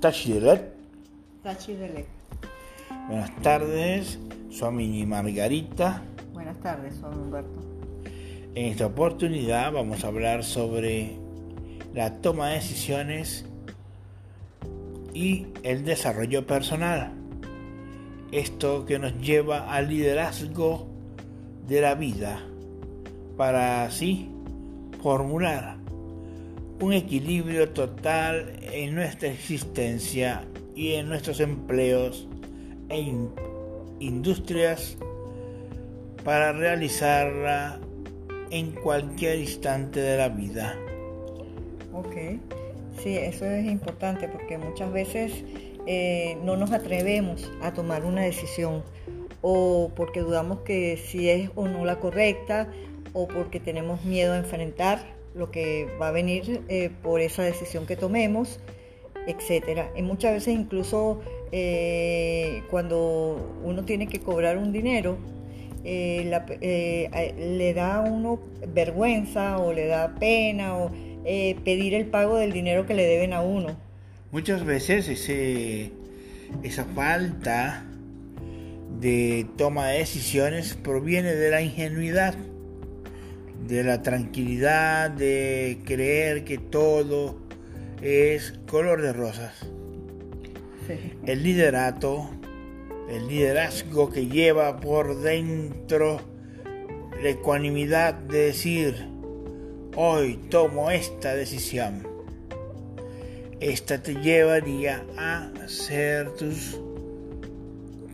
Tachidelet. Tachidelet. Buenas tardes, soy Mini Margarita. Buenas tardes, soy Humberto. En esta oportunidad vamos a hablar sobre la toma de decisiones y el desarrollo personal. Esto que nos lleva al liderazgo de la vida para así formular un equilibrio total en nuestra existencia y en nuestros empleos e industrias para realizarla en cualquier instante de la vida. Ok, sí, eso es importante porque muchas veces eh, no nos atrevemos a tomar una decisión o porque dudamos que si es o no la correcta o porque tenemos miedo a enfrentar lo que va a venir eh, por esa decisión que tomemos, etcétera. Y muchas veces incluso eh, cuando uno tiene que cobrar un dinero, eh, le da a uno vergüenza o le da pena o pedir el pago del dinero que le deben a uno. Muchas veces esa falta de toma de decisiones proviene de la ingenuidad de la tranquilidad, de creer que todo es color de rosas. El liderato, el liderazgo que lleva por dentro la ecuanimidad de decir, hoy tomo esta decisión. Esta te llevaría a hacer tus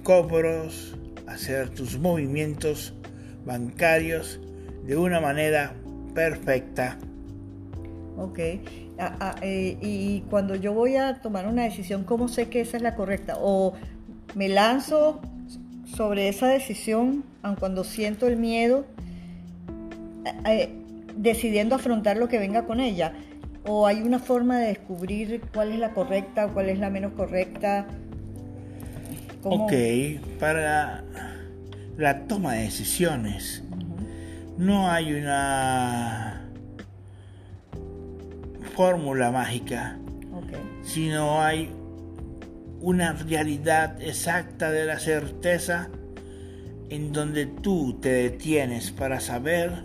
cobros, hacer tus movimientos bancarios de una manera perfecta. Ok. Ah, ah, eh, y cuando yo voy a tomar una decisión, ¿cómo sé que esa es la correcta? ¿O me lanzo sobre esa decisión, aun cuando siento el miedo, eh, eh, decidiendo afrontar lo que venga con ella? ¿O hay una forma de descubrir cuál es la correcta o cuál es la menos correcta? Ok, para la toma de decisiones no hay una fórmula mágica, sino hay una realidad exacta de la certeza en donde tú te detienes para saber,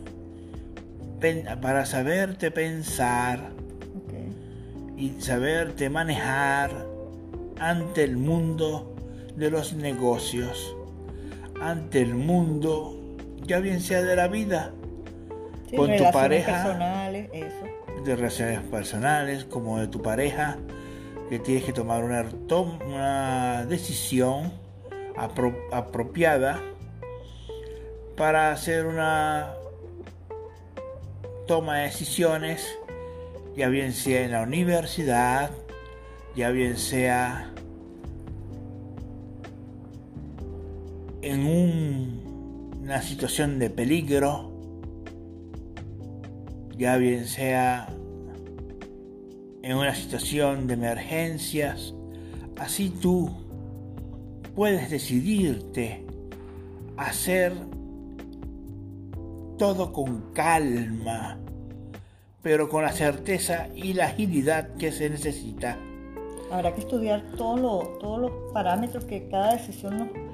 para saberte pensar y saberte manejar ante el mundo de los negocios, ante el mundo ya bien sea de la vida, con tu pareja, personales, eso. de relaciones personales, como de tu pareja, que tienes que tomar una, una decisión apropiada para hacer una toma de decisiones, ya bien sea en la universidad, ya bien sea en un una situación de peligro, ya bien sea en una situación de emergencias, así tú puedes decidirte a hacer todo con calma, pero con la certeza y la agilidad que se necesita. Habrá que estudiar todos los parámetros que cada decisión nos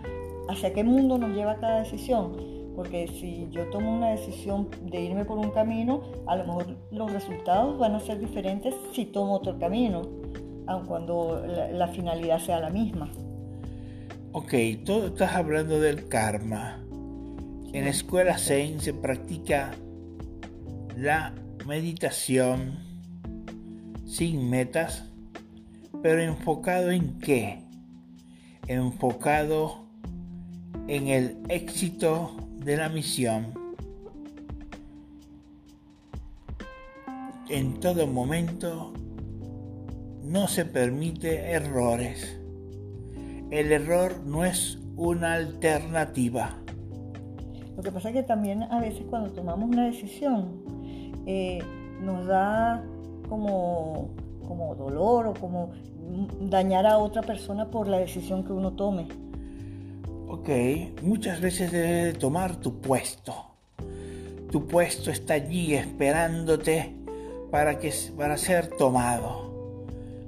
hacia qué mundo nos lleva cada decisión. Porque si yo tomo una decisión de irme por un camino, a lo mejor los resultados van a ser diferentes si tomo otro camino, aun cuando la, finalidad sea la misma. Ok, tú estás hablando del karma. En la escuela Zen se practica la meditación sin metas, pero enfocado en qué? Enfocado en el éxito de la misión. En todo momento no se permite errores. El error no es una alternativa. Lo que pasa es que también a veces cuando tomamos una decisión eh, nos da como, como dolor o como dañar a otra persona por la decisión que uno tome. Ok, muchas veces debes de tomar tu puesto. Tu puesto está allí esperándote para, que, para ser tomado.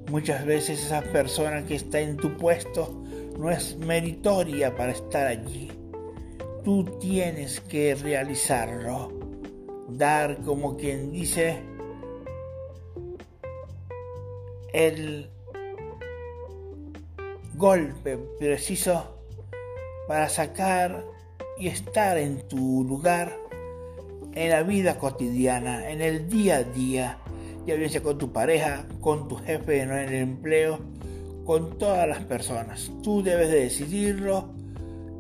Muchas veces esa persona que está en tu puesto no es meritoria para estar allí. Tú tienes que realizarlo, dar como quien dice el golpe preciso para sacar y estar en tu lugar en la vida cotidiana, en el día a día, ya bien sea con tu pareja, con tu jefe en el empleo, con todas las personas. Tú debes de decidirlo,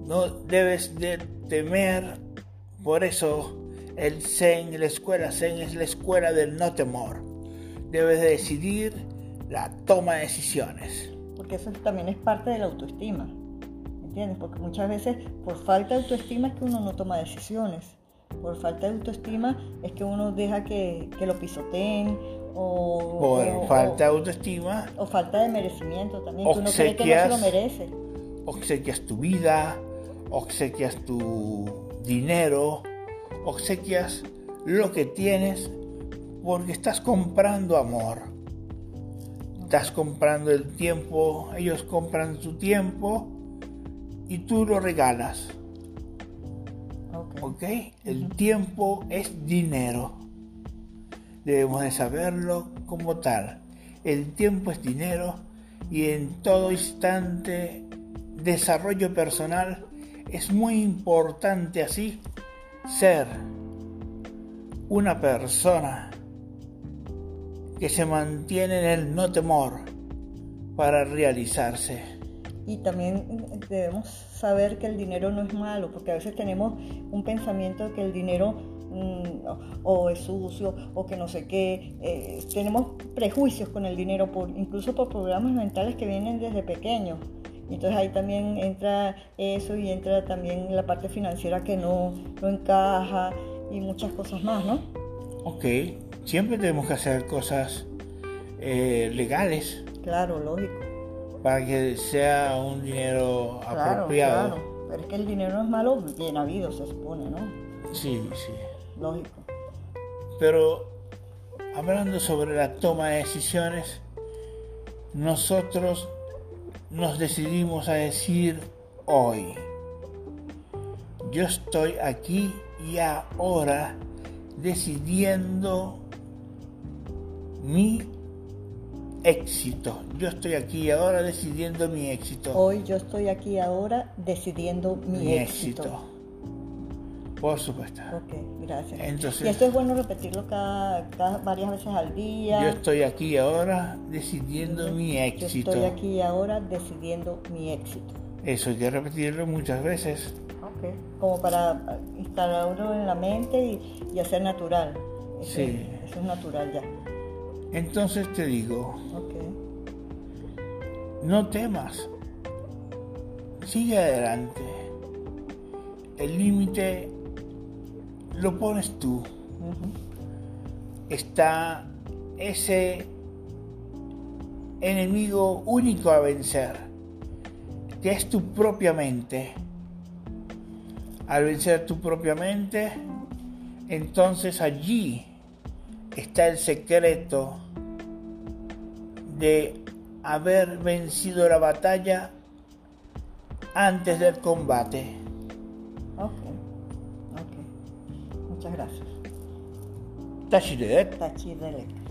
no debes de temer. Por eso el Zen, la escuela Zen es la escuela del no temor. Debes de decidir la toma de decisiones. Porque eso también es parte de la autoestima. ¿Entiendes? Porque muchas veces por falta de autoestima es que uno no toma decisiones. Por falta de autoestima es que uno deja que, lo pisoteen o... Por falta de autoestima. O falta de merecimiento también, que uno cree que no se lo merece. Obsequias tu vida, obsequias tu dinero, obsequias lo que tienes porque estás comprando amor. Estás comprando el tiempo, ellos compran su tiempo y tú lo regalas. ¿Ok? El tiempo es dinero. Debemos de saberlo como tal. El tiempo es dinero y en todo instante desarrollo personal es muy importante así ser una persona que se mantiene en el no temor para realizarse y también debemos saber que el dinero no es malo, porque a veces tenemos un pensamiento de que el dinero mm, o es sucio o que no sé qué. Eh, tenemos prejuicios con el dinero, por, incluso por programas mentales que vienen desde pequeños. Entonces ahí también entra eso y entra también la parte financiera que no, no encaja y muchas cosas más, ¿no? Ok, siempre tenemos que hacer cosas eh, legales. Claro, lógico para que sea un dinero apropiado. Claro, pero es que el dinero no es malo, bien habido se supone, ¿no? Sí, sí. Lógico. Pero hablando sobre la toma de decisiones, nosotros nos decidimos a decir hoy, yo estoy aquí y ahora decidiendo mi éxito. Yo estoy aquí ahora decidiendo mi éxito. Hoy yo estoy aquí ahora decidiendo mi, éxito. Por supuesto. Ok, gracias. Entonces, y esto es bueno repetirlo cada, varias veces al día. Yo estoy aquí ahora decidiendo mi éxito. Yo estoy aquí ahora decidiendo mi éxito. Eso hay que repetirlo muchas veces. Ok, como para instalarlo en la mente y, y hacer natural. sí. Eso es natural ya. Entonces te digo, no temas, sigue adelante. El límite lo pones tú. Está ese enemigo único a vencer, que es tu propia mente. Al vencer tu propia mente, entonces allí está el secreto de haber vencido la batalla antes del combate. Ok, ok. Muchas gracias. Tachidelek. Tachidelek.